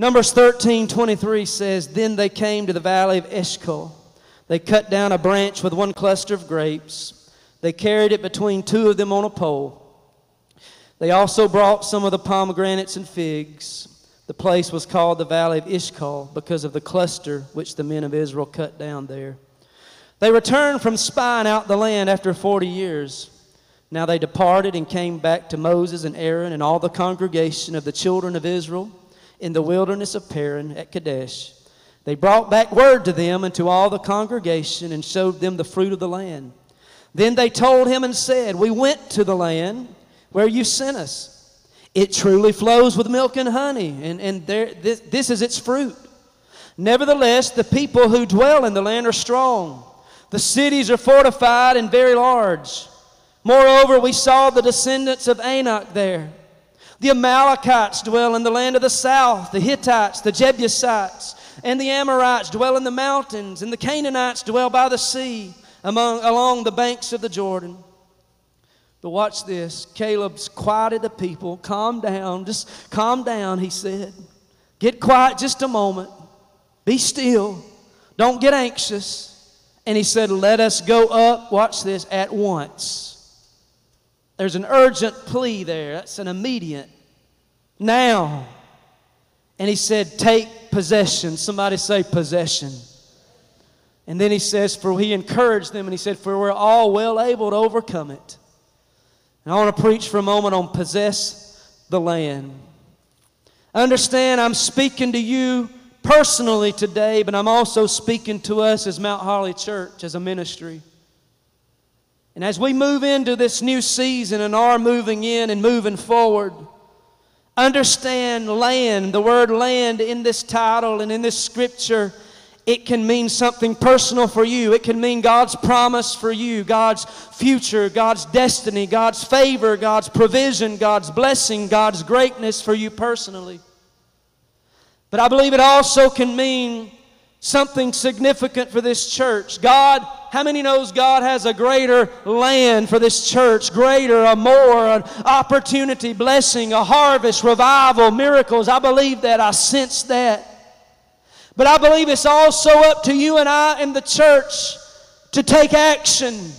Numbers 13 23 says, Then they came to the valley of Eshcol. They cut down a branch with one cluster of grapes. They carried it between two of them on a pole. They also brought some of the pomegranates and figs. The place was called the Valley of Eshcol because of the cluster which the men of Israel cut down there. They returned from spying out the land after 40 years. Now they departed and came back to Moses and Aaron and all the congregation of the children of Israel in the wilderness of Paran at Kadesh. They brought back word to them and to all the congregation and showed them the fruit of the land. Then they told him and said, We went to the land where you sent us. It truly flows with milk and honey, and, and there, this, this is its fruit. Nevertheless, the people who dwell in the land are strong. The cities are fortified and very large. Moreover, we saw the descendants of Anak there. The Amalekites dwell in the land of the south, the Hittites, the Jebusites, and the Amorites dwell in the mountains, and the Canaanites dwell by the sea among, along the banks of the Jordan. But watch this. Caleb's quieted the people. Calm down. Just calm down, he said. Get quiet just a moment. Be still. Don't get anxious. And he said, Let us go up, watch this, at once. There's an urgent plea there. That's an immediate. Now. And he said, Take possession. Somebody say possession. And then he says, For he encouraged them and he said, For we're all well able to overcome it. And I want to preach for a moment on possess the land. Understand, I'm speaking to you personally today, but I'm also speaking to us as Mount Holly Church, as a ministry. And as we move into this new season and are moving in and moving forward, understand land, the word land in this title and in this scripture it can mean something personal for you. It can mean God's promise for you, God's future, God's destiny, God's favor, God's provision, God's blessing, God's greatness for you personally. But I believe it also can mean something significant for this church. God, how many knows God has a greater land for this church, greater, a more, an opportunity, blessing, a harvest, revival, miracles? I believe that. I sense that. But I believe it's also up to you and I in the church to take action.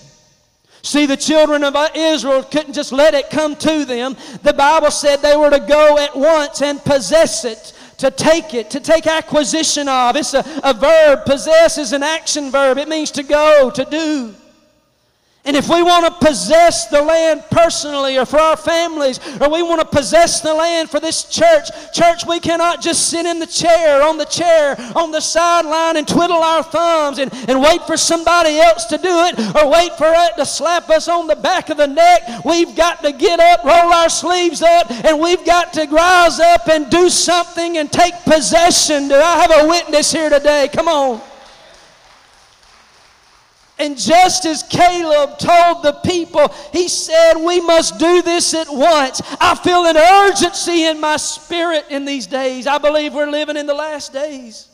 See, the children of Israel couldn't just let it come to them. The Bible said they were to go at once and possess it, to take it, to take acquisition of. It's a, a verb. Possess is an action verb, it means to go, to do. And if we want to possess the land personally or for our families, or we want to possess the land for this church, church, we cannot just sit in the chair, on the chair, on the sideline and twiddle our thumbs and, and wait for somebody else to do it or wait for it to slap us on the back of the neck. We've got to get up, roll our sleeves up, and we've got to rise up and do something and take possession. Do I have a witness here today? Come on. And just as Caleb told the people, he said, We must do this at once. I feel an urgency in my spirit in these days. I believe we're living in the last days.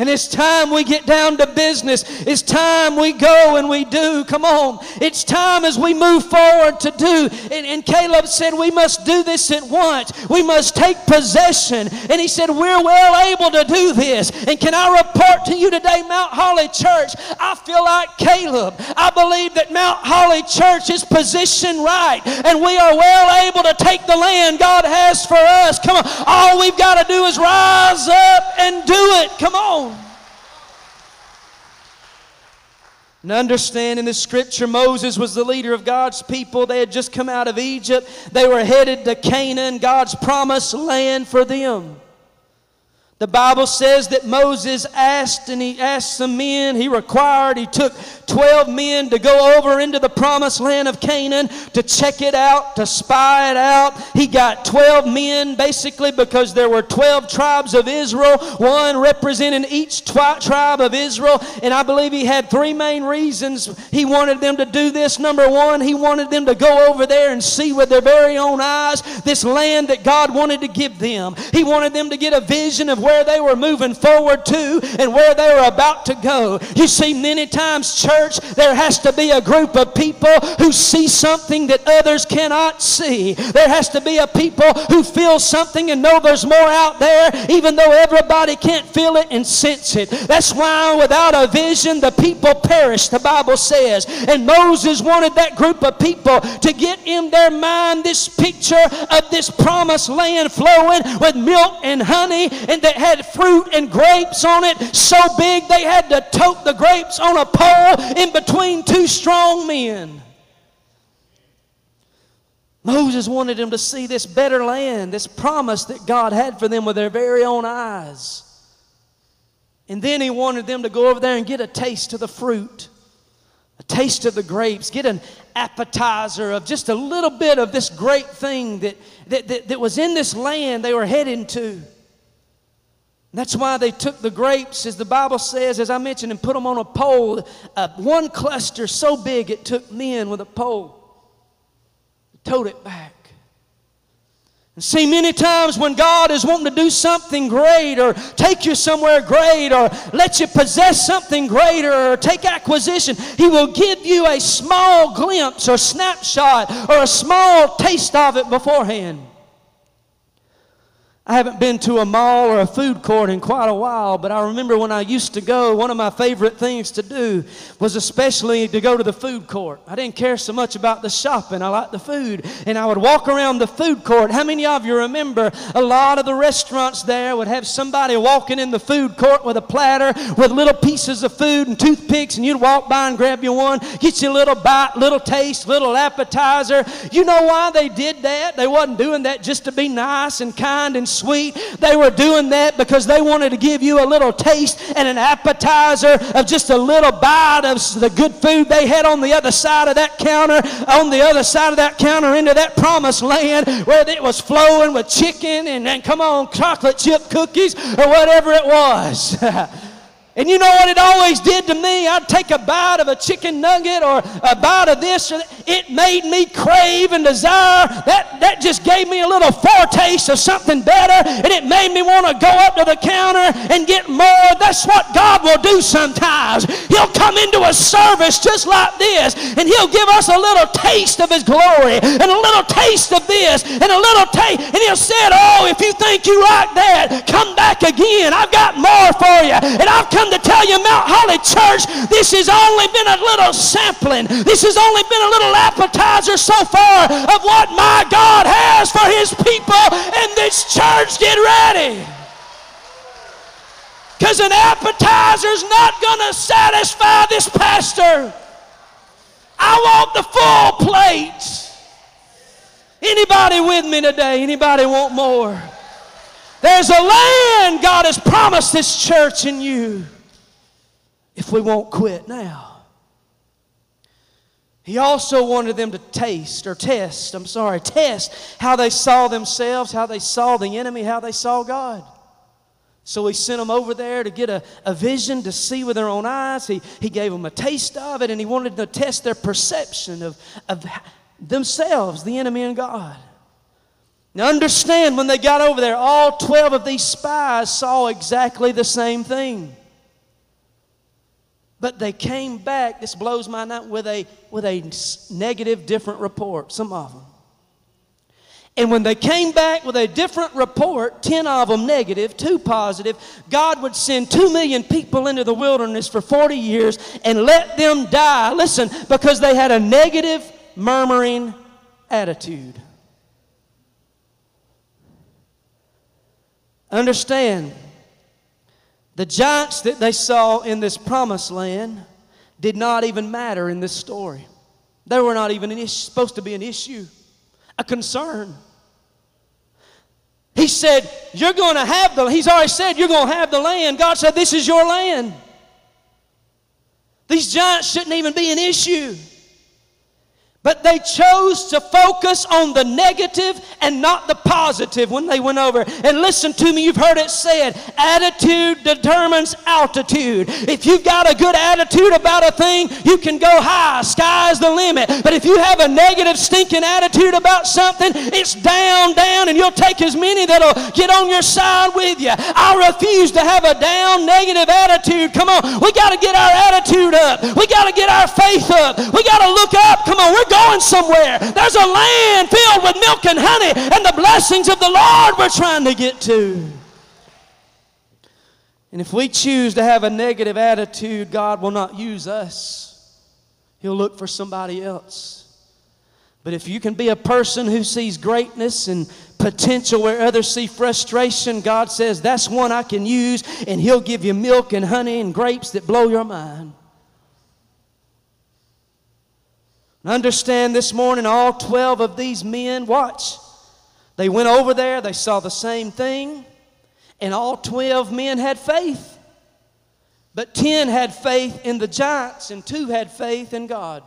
And it's time we get down to business. It's time we go and we do. Come on. It's time as we move forward to do. And, and, Caleb said, We must do this at once. We must take possession. And he said, We're well able to do this. And can I report to you today, Mount Holly Church? I feel like Caleb. I believe that Mount Holly Church is positioned right. And we are well able to take the land God has for us. Come on. All we've got to do is rise up and do it. Come on. And understand in the scripture, Moses was the leader of God's people. They had just come out of Egypt. They were headed to Canaan, God's promised land for them. The Bible says that Moses asked and he asked some men, he required, he took 12 men to go over into the promised land of Canaan to check it out, to spy it out. He got 12 men basically because there were 12 tribes of Israel, one representing each tribe of Israel. And I believe he had three main reasons he wanted them to do this. Number one, he wanted them to go over there and see with their very own eyes this land that God wanted to give them. He wanted them to get a vision of where they were moving forward to and where they were about to go. You see, many times, church, there has to be a group of people who see something that others cannot see. There has to be a people who feel something and know there's more out there, even though everybody can't feel it and sense it. That's why without a vision, the people perish, the Bible says. And Moses wanted that group of people to get in their mind this picture of this promised land flowing with milk and honey and that had fruit and grapes on it so big they had to tote the grapes on a pole in between two strong men. Moses wanted them to see this better land, this promise that God had for them with their very own eyes. And then he wanted them to go over there and get a taste of the fruit, a taste of the grapes, get an appetizer of just a little bit of this great thing that, that, that, that was in this land they were heading to. That's why they took the grapes, as the Bible says, as I mentioned, and put them on a pole. Uh, one cluster so big it took men with a pole towed it back. See, many times when God is wanting to do something great or take you somewhere great or let you possess something greater or take acquisition, He will give you a small glimpse or snapshot or a small taste of it beforehand. I haven't been to a mall or a food court in quite a while, but I remember when I used to go, one of my favorite things to do was especially to go to the food court. I didn't care so much about the shopping, I liked the food. And I would walk around the food court. How many of you remember a lot of the restaurants there would have somebody walking in the food court with a platter with little pieces of food and toothpicks, and you'd walk by and grab you one, get you a little bite, little taste, little appetizer. You know why they did that? They wasn't doing that just to be nice and kind and sweet. They were doing that because they wanted to give you a little taste and an appetizer of just a little bite of the good food they had on the other side of that counter, on the other side of that counter into that promised land where it was flowing with chicken and, and come on, chocolate chip cookies or whatever it was. And you know what it always did to me? I'd take a bite of a chicken nugget or a bite of this or that. It made me crave and desire. That, that just gave me a little foretaste of something better. And it made me want to go up to the counter and get more. That's what God will do sometimes. He'll come into a service just like this and He'll give us a little taste of His glory and a little taste of this and a little taste. And He'll say, Oh, if you think you like that, come back again. I've got more for you. And I've come to tell you, Mount Holly Church, this has only been a little sampling. This has only been a little appetizer so far of what my God has for his people. And this church, get ready. Because an appetizer is not going to satisfy this pastor. I want the full plate. Anybody with me today? Anybody want more? There's a land God has promised this church and you if we won't quit now. He also wanted them to taste or test, I'm sorry, test how they saw themselves, how they saw the enemy, how they saw God. So he sent them over there to get a, a vision to see with their own eyes. He, he gave them a taste of it and he wanted to test their perception of, of themselves, the enemy and God. Now, understand when they got over there, all 12 of these spies saw exactly the same thing. But they came back, this blows my mind, with a, with a negative, different report, some of them. And when they came back with a different report, 10 of them negative, two positive, God would send 2 million people into the wilderness for 40 years and let them die. Listen, because they had a negative, murmuring attitude. Understand, the giants that they saw in this promised land did not even matter in this story. They were not even supposed to be an issue, a concern. He said, You're going to have the, he's already said, You're going to have the land. God said, This is your land. These giants shouldn't even be an issue. But they chose to focus on the negative and not the positive when they went over. And listen to me, you've heard it said attitude determines altitude. If you've got a good attitude about a thing, you can go high. Sky's the limit. But if you have a negative, stinking attitude about something, it's down, down, and you'll take as many that'll get on your side with you. I refuse to have a down, negative attitude. Come on, we got to get our attitude up. We got to get our faith up. We got to look up. Come on, we're going somewhere. There's a land filled with milk and honey and the blessings of the Lord we're trying to get to. And if we choose to have a negative attitude, God will not use us. He'll look for somebody else. But if you can be a person who sees greatness and potential where others see frustration, God says, that's one I can use, and He'll give you milk and honey and grapes that blow your mind. Understand this morning, all 12 of these men, watch, they went over there, they saw the same thing, and all 12 men had faith. But 10 had faith in the giants, and two had faith in God.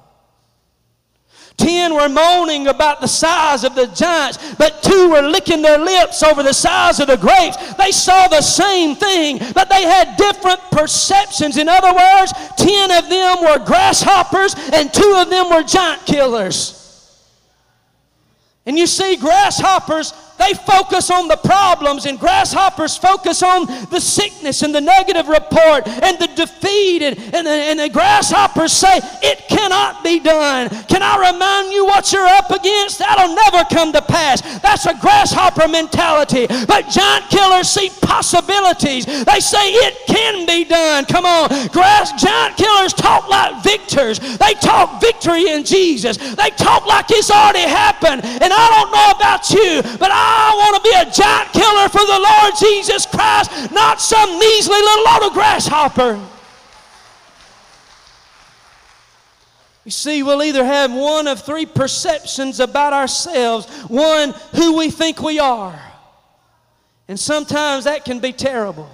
Ten were moaning about the size of the giants, but two were licking their lips over the size of the grapes. They saw the same thing, but they had different perceptions. In other words, ten of them were grasshoppers and two of them were giant killers. And you see, grasshoppers they focus on the problems, and grasshoppers focus on the sickness and the negative report and the defeat. And, and, and the grasshoppers say, It cannot be done. Can I remind you what you're up against? That'll never come to pass. That's a grasshopper mentality. But giant killers see possibilities. They say, It can be done. Come on. Grass, giant killers talk like victors, they talk victory in Jesus. They talk like it's already happened. And I don't know about you, but I I want to be a giant killer for the Lord Jesus Christ, not some measly little old grasshopper. You see, we'll either have one of three perceptions about ourselves one, who we think we are. And sometimes that can be terrible.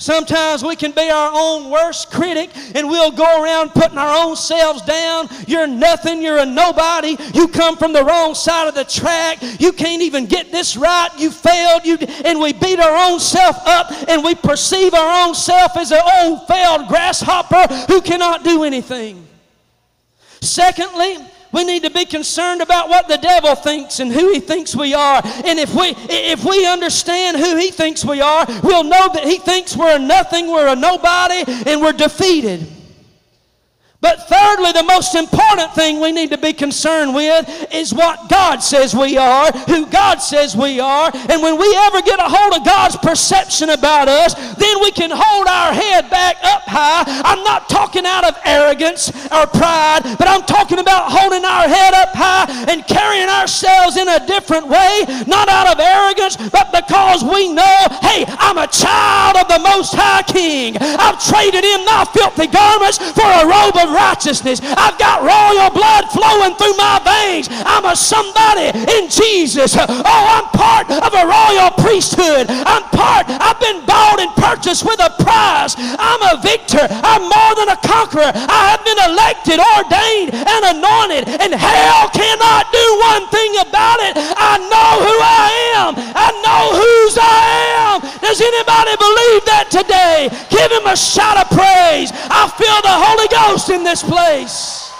Sometimes we can be our own worst critic and we'll go around putting our own selves down. You're nothing, you're a nobody. You come from the wrong side of the track. You can't even get this right. You failed. You and we beat our own self up and we perceive our own self as an old failed grasshopper who cannot do anything. Secondly, we need to be concerned about what the devil thinks and who he thinks we are. And if we if we understand who he thinks we are, we'll know that he thinks we're nothing, we're a nobody, and we're defeated. But thirdly, the most important thing we need to be concerned with is what God says we are, who God says we are. And when we ever get a hold of God's perception about us, then we can hold our head back up high. I'm not talking out of arrogance or pride, but I'm talking about holding our head up high and carrying ourselves in a different way, not out of arrogance, but because we know, hey, I'm a child of the Most High King. I've traded in my filthy garments for a robe of righteousness. I've got royal blood flowing through my veins. I'm a somebody in Jesus. Oh, I'm part of a royal priesthood. I'm part, I've been bought and purchased with a price. I'm a victor. I'm more than a conqueror. I have been elected, ordained, and anointed, and hell cannot do one thing about it. I know who I am. I know whose I am. Does anybody believe that today? Give him a shout of praise. I feel the Holy Ghost in in this place.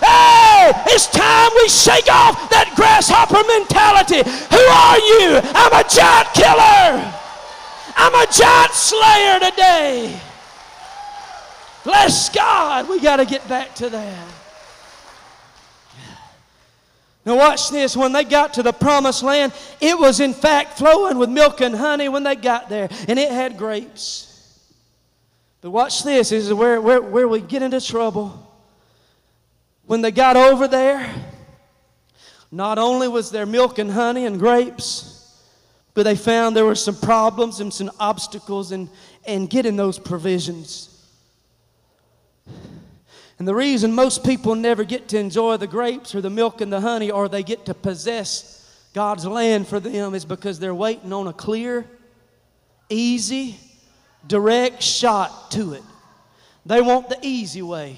Hey, it's time we shake off that grasshopper mentality. Who are you? I'm a giant killer. I'm a giant slayer today. Bless God. We got to get back to that. Now, watch this. When they got to the promised land, it was in fact flowing with milk and honey when they got there, and it had grapes. But watch this, this is where, where, where we get into trouble. When they got over there, not only was there milk and honey and grapes, but they found there were some problems and some obstacles in, in getting those provisions. And the reason most people never get to enjoy the grapes or the milk and the honey or they get to possess God's land for them is because they're waiting on a clear, easy, direct shot to it. They want the easy way.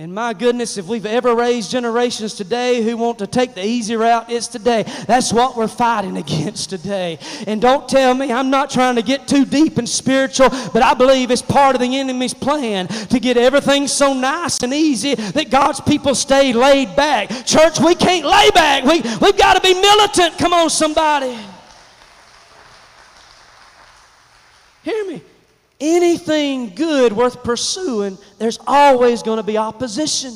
And my goodness, if we've ever raised generations today who want to take the easy route, it's today. That's what we're fighting against today. And don't tell me I'm not trying to get too deep and spiritual, but I believe it's part of the enemy's plan to get everything so nice and easy that God's people stay laid back. Church, we can't lay back. We, we've got to be militant. Come on, somebody. Hear me anything good worth pursuing, there's always going to be opposition.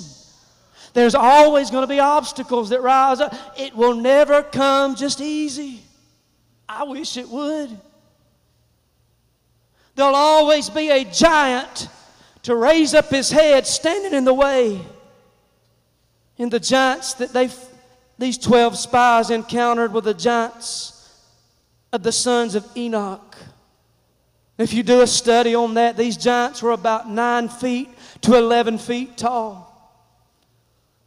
There's always going to be obstacles that rise up. It will never come just easy. I wish it would. There'll always be a giant to raise up his head standing in the way. And the giants that they these 12 spies encountered were the giants of the sons of Enoch. If you do a study on that, these giants were about 9 feet to 11 feet tall.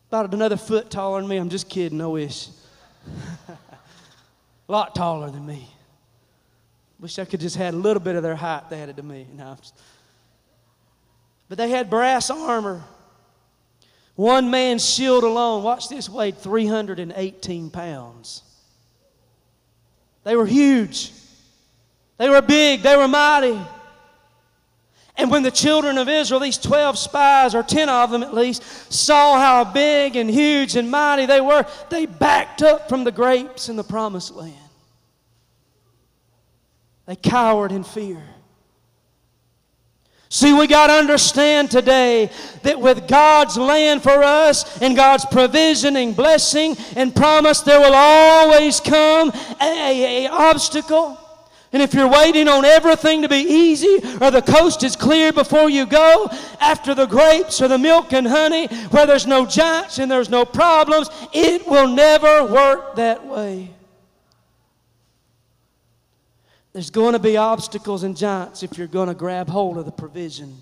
About another foot taller than me. I'm just kidding, no wish. a lot taller than me. Wish I could just had a little bit of their height they added to me. No, but they had brass armor. One man's shield alone, watch this, weighed 318 pounds. They were huge. They were big, they were mighty. And when the children of Israel, these 12 spies, or 10 of them at least, saw how big and huge and mighty they were, they backed up from the grapes in the promised land. They cowered in fear. See, we got to understand today that with God's land for us and God's provision and blessing and promise, there will always come a, obstacle. And if you're waiting on everything to be easy or the coast is clear before you go, after the grapes or the milk and honey, where there's no giants and there's no problems, it will never work that way. There's going to be obstacles and giants if you're going to grab hold of the provision.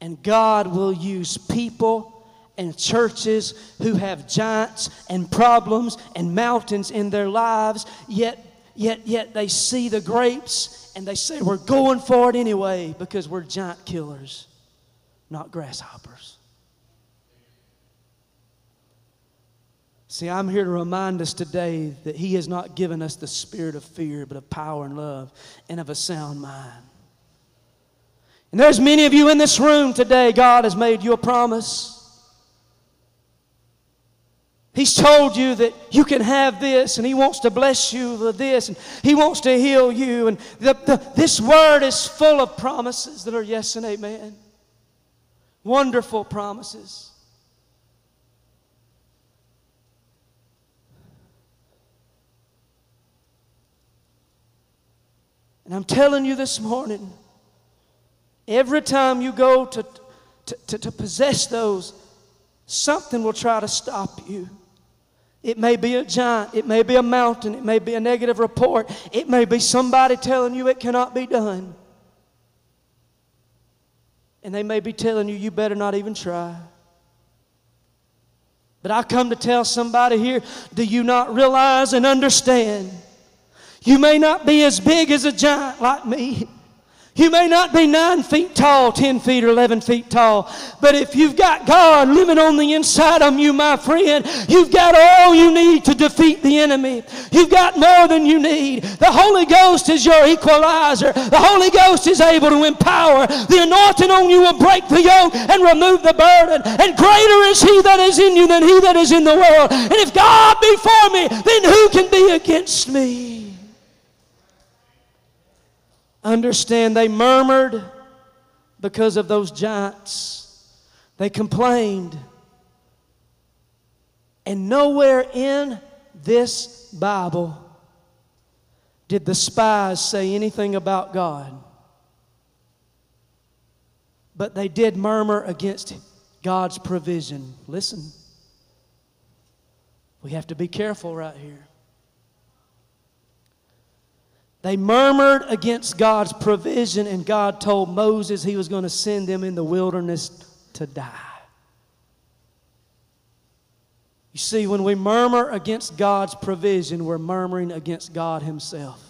And God will use people and churches who have giants and problems and mountains in their lives, yet yet, yet they see the grapes and they say, We're going for it anyway because we're giant killers, not grasshoppers. See, I'm here to remind us today that He has not given us the spirit of fear, but of power and love and of a sound mind. And there's many of you in this room today, God has made you a promise. He's told you that you can have this, and He wants to bless you with this, and He wants to heal you. And the, the, this word is full of promises that are yes and amen. Wonderful promises. And I'm telling you this morning, every time you go to, to, to, to possess those, something will try to stop you. It may be a giant. It may be a mountain. It may be a negative report. It may be somebody telling you it cannot be done. And they may be telling you, you better not even try. But I come to tell somebody here do you not realize and understand? You may not be as big as a giant like me. You may not be nine feet tall, 10 feet, or 11 feet tall, but if you've got God living on the inside of you, my friend, you've got all you need to defeat the enemy. You've got more than you need. The Holy Ghost is your equalizer. The Holy Ghost is able to empower. The anointing on you will break the yoke and remove the burden. And greater is He that is in you than He that is in the world. And if God be for me, then who can be against me? Understand, they murmured because of those giants. They complained. And nowhere in this Bible did the spies say anything about God. But they did murmur against God's provision. Listen, we have to be careful right here. They murmured against God's provision, and God told Moses he was going to send them in the wilderness to die. You see, when we murmur against God's provision, we're murmuring against God Himself.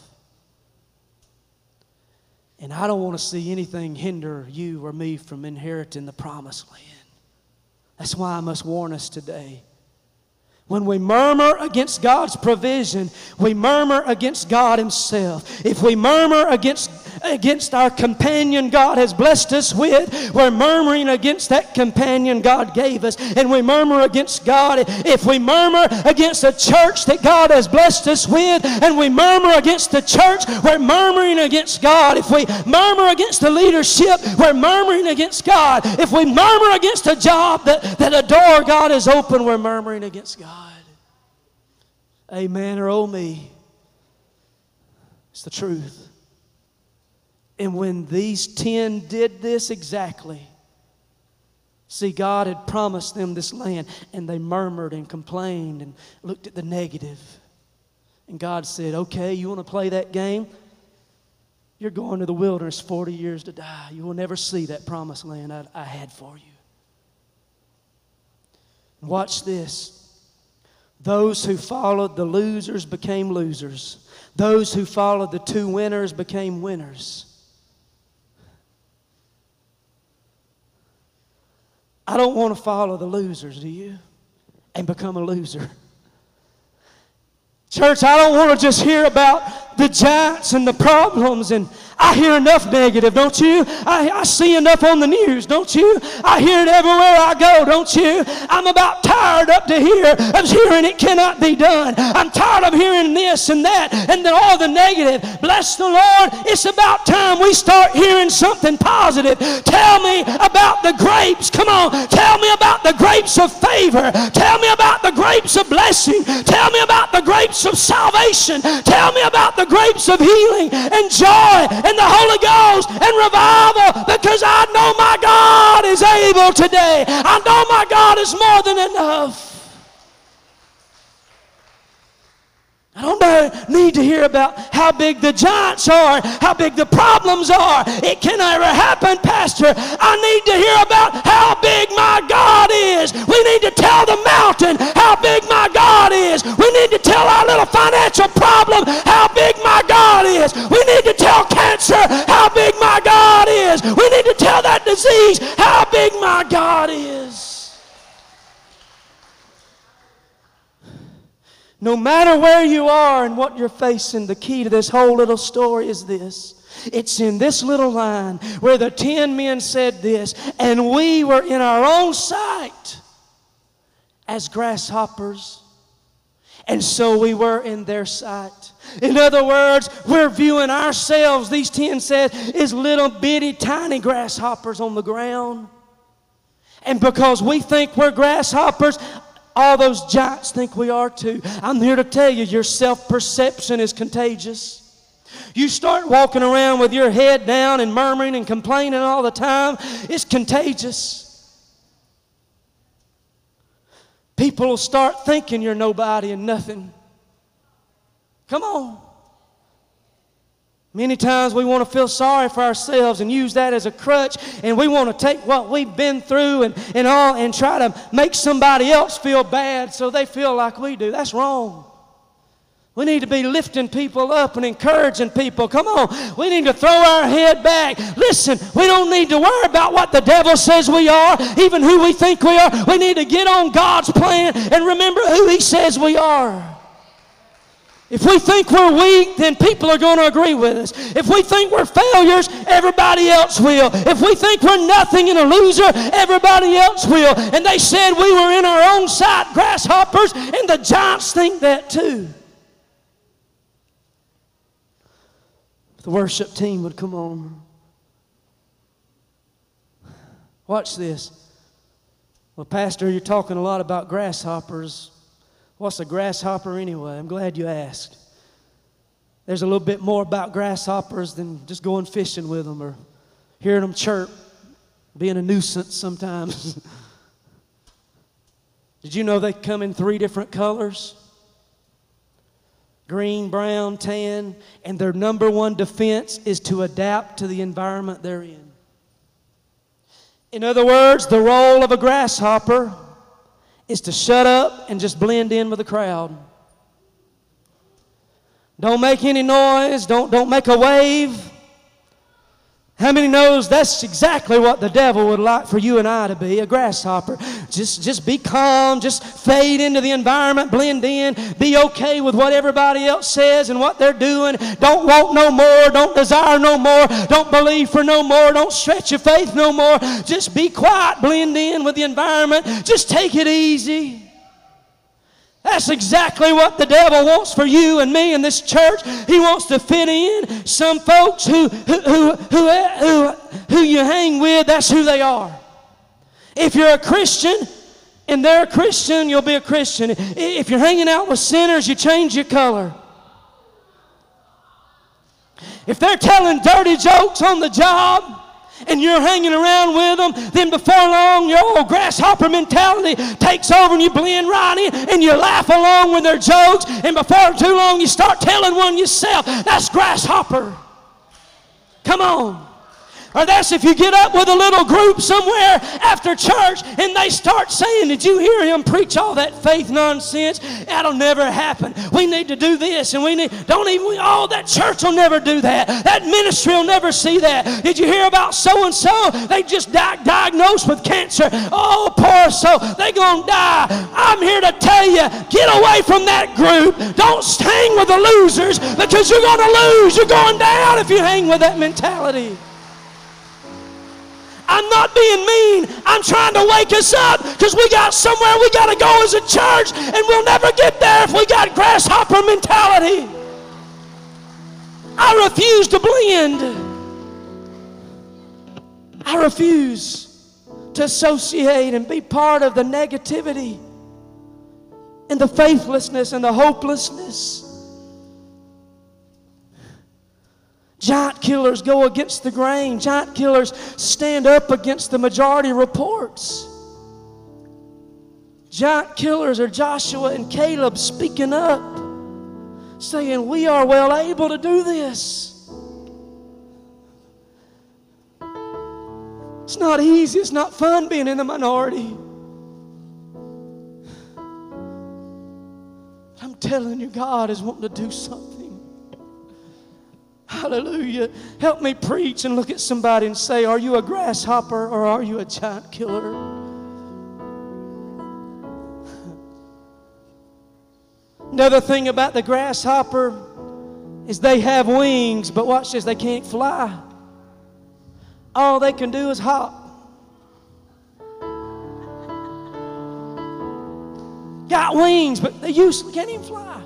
And I don't want to see anything hinder you or me from inheriting the promised land. That's why I must warn us today. When we murmur against God's provision, we murmur against God Himself. If we murmur against, against our companion God has blessed us with, we're murmuring against that companion God gave us. And we murmur against God. If we murmur against a church that God has blessed us with, and we murmur against the church, we're murmuring against God. If we murmur against the leadership, we're murmuring against God. If we murmur against a job that, that a door God has opened, we're murmuring against God. Amen or oh me. It's the truth. And when these ten did this exactly, see, God had promised them this land, and they murmured and complained and looked at the negative. And God said, Okay, you want to play that game? You're going to the wilderness 40 years to die. You will never see that promised land I, I had for you. Watch this. Those who followed the losers became losers. Those who followed the two winners became winners. I don't want to follow the losers, do you? And become a loser. Church, I don't want to just hear about the giants and the problems and I hear enough negative, don't you? I, I see enough on the news, don't you? I hear it everywhere I go, don't you? I'm about tired up to here of hearing it cannot be done. I'm tired of hearing this and that and then all the negative. Bless the Lord. It's about time we start hearing something positive. Tell me about the grapes. Come on. Tell me the grapes of favor. Tell me about the grapes of blessing. Tell me about the grapes of salvation. Tell me about the grapes of healing and joy and the Holy Ghost and revival because I know my God is able today. I know my God is more than enough. I don't need to hear about how big the giants are, how big the problems are. It can never happen, Pastor. I need to hear about how big my God is. We need to tell the mountain how big my God is. We need to tell our little financial problem how big my God is. We need to tell cancer how big my God is. We need to tell that disease how big my God is. No matter where you are and what you're facing, the key to this whole little story is this. It's in this little line where the ten men said this, and we were in our own sight as grasshoppers, and so we were in their sight. In other words, we're viewing ourselves, these ten said, as little bitty tiny grasshoppers on the ground. And because we think we're grasshoppers, all those giants think we are too. I'm here to tell you your self perception is contagious. You start walking around with your head down and murmuring and complaining all the time, it's contagious. People will start thinking you're nobody and nothing. Come on. Many times we want to feel sorry for ourselves and use that as a crutch, and we want to take what we've been through and, and all and try to make somebody else feel bad so they feel like we do. That's wrong. We need to be lifting people up and encouraging people. Come on. We need to throw our head back. Listen, we don't need to worry about what the devil says we are, even who we think we are. We need to get on God's plan and remember who He says we are. If we think we're weak, then people are going to agree with us. If we think we're failures, everybody else will. If we think we're nothing and a loser, everybody else will. And they said we were in our own sight, grasshoppers, and the giants think that too. The worship team would come on. Watch this. Well, Pastor, you're talking a lot about grasshoppers. What's a grasshopper anyway? I'm glad you asked. There's a little bit more about grasshoppers than just going fishing with them or hearing them chirp, being a nuisance sometimes. Did you know they come in three different colors? Green, brown, tan, and their number one defense is to adapt to the environment they're in. In other words, the role of a grasshopper is to shut up and just blend in with the crowd. Don't make any noise. Don't, don't make a wave. How many knows that's exactly what the devil would like for you and I to be, a grasshopper. Just, just be calm, just fade into the environment, blend in, be okay with what everybody else says and what they're doing. Don't want no more, don't desire no more, don't believe for no more, don't stretch your faith no more. Just be quiet, blend in with the environment, just take it easy. That's exactly what the devil wants for you and me in this church. He wants to fit in. Some folks who, who, who, who, who, who you hang with, that's who they are. If you're a Christian and they're a Christian, you'll be a Christian. If you're hanging out with sinners, you change your color. If they're telling dirty jokes on the job, and you're hanging around with them, then before long your old grasshopper mentality takes over and you blend right in and you laugh along with their jokes, and before too long you start telling one yourself. That's grasshopper. Come on. Or that's if you get up with a little group somewhere after church and they start saying, Did you hear him preach all that faith nonsense? That'll never happen. We need to do this and we need, don't even, oh, that church will never do that. That ministry will never see that. Did you hear about so and so? They just di- diagnosed with cancer. Oh, poor soul. They going to die. I'm here to tell you, get away from that group. Don't hang with the losers because you're going to lose. You're going down if you hang with that mentality. I'm not being mean. I'm trying to wake us up because we got somewhere we got to go as a church, and we'll never get there if we got grasshopper mentality. I refuse to blend. I refuse to associate and be part of the negativity and the faithlessness and the hopelessness. Giant killers go against the grain. Giant killers stand up against the majority reports. Giant killers are Joshua and Caleb speaking up, saying, We are well able to do this. It's not easy, it's not fun being in the minority. I'm telling you, God is wanting to do something. Hallelujah. Help me preach and look at somebody and say, Are you a grasshopper or are you a giant killer? Another thing about the grasshopper is they have wings, but watch this, they can't fly. All they can do is hop. Got wings, but they usually can't even fly.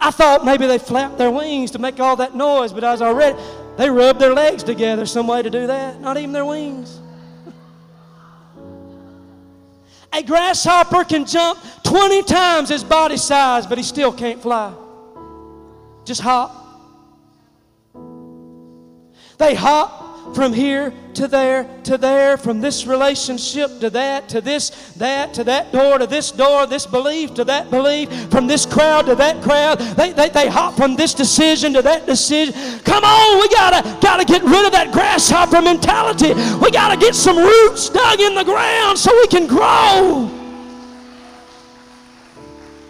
I thought maybe they flapped their wings to make all that noise, but as I read, they rubbed their legs together some way to do that, not even their wings. A grasshopper can jump 20 times his body size, but he still can't fly. Just hop. They hop from here to there to there, from this relationship to that, to this, that, to that door, to this door, this belief to that belief, from this crowd to that crowd. They, they, they hop from this decision to that decision. Come on, we gotta, gotta get rid of that grasshopper mentality. We gotta get some roots dug in the ground so we can grow.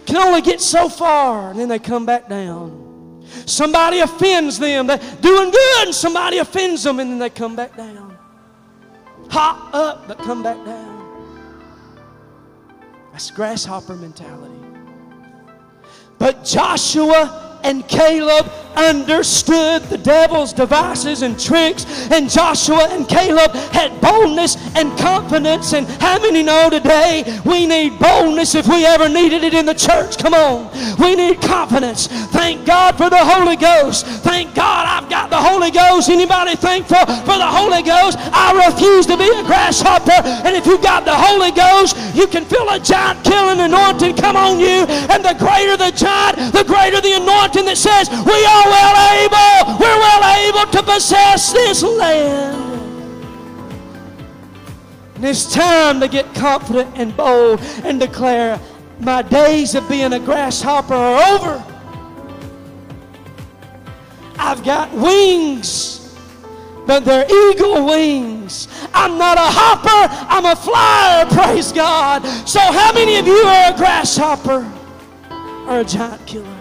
Can only get so far, and then they come back down. Somebody offends them. They're doing good, and somebody offends them, and then they come back down. Hop up, but come back down. That's grasshopper mentality. But Joshua and Caleb understood the devil's devices and tricks, and Joshua and Caleb had boldness and confidence. And how many know today we need boldness if we ever needed it in the church? Come on. We need confidence. Thank God for the Holy Ghost. Thank God I've got the Holy Ghost. Anybody thankful for the Holy Ghost? I refuse to be a grasshopper. And if you've got the Holy Ghost, you can feel a giant killing anointing come on you. And the greater the giant, the greater the anointing that says, We are well able, we're well able to possess this land. And it's time to get confident and bold and declare, My days of being a grasshopper are over. I've got wings, but they're eagle wings. I'm not a hopper, I'm a flyer, praise God. So, how many of you are a grasshopper or a giant killer?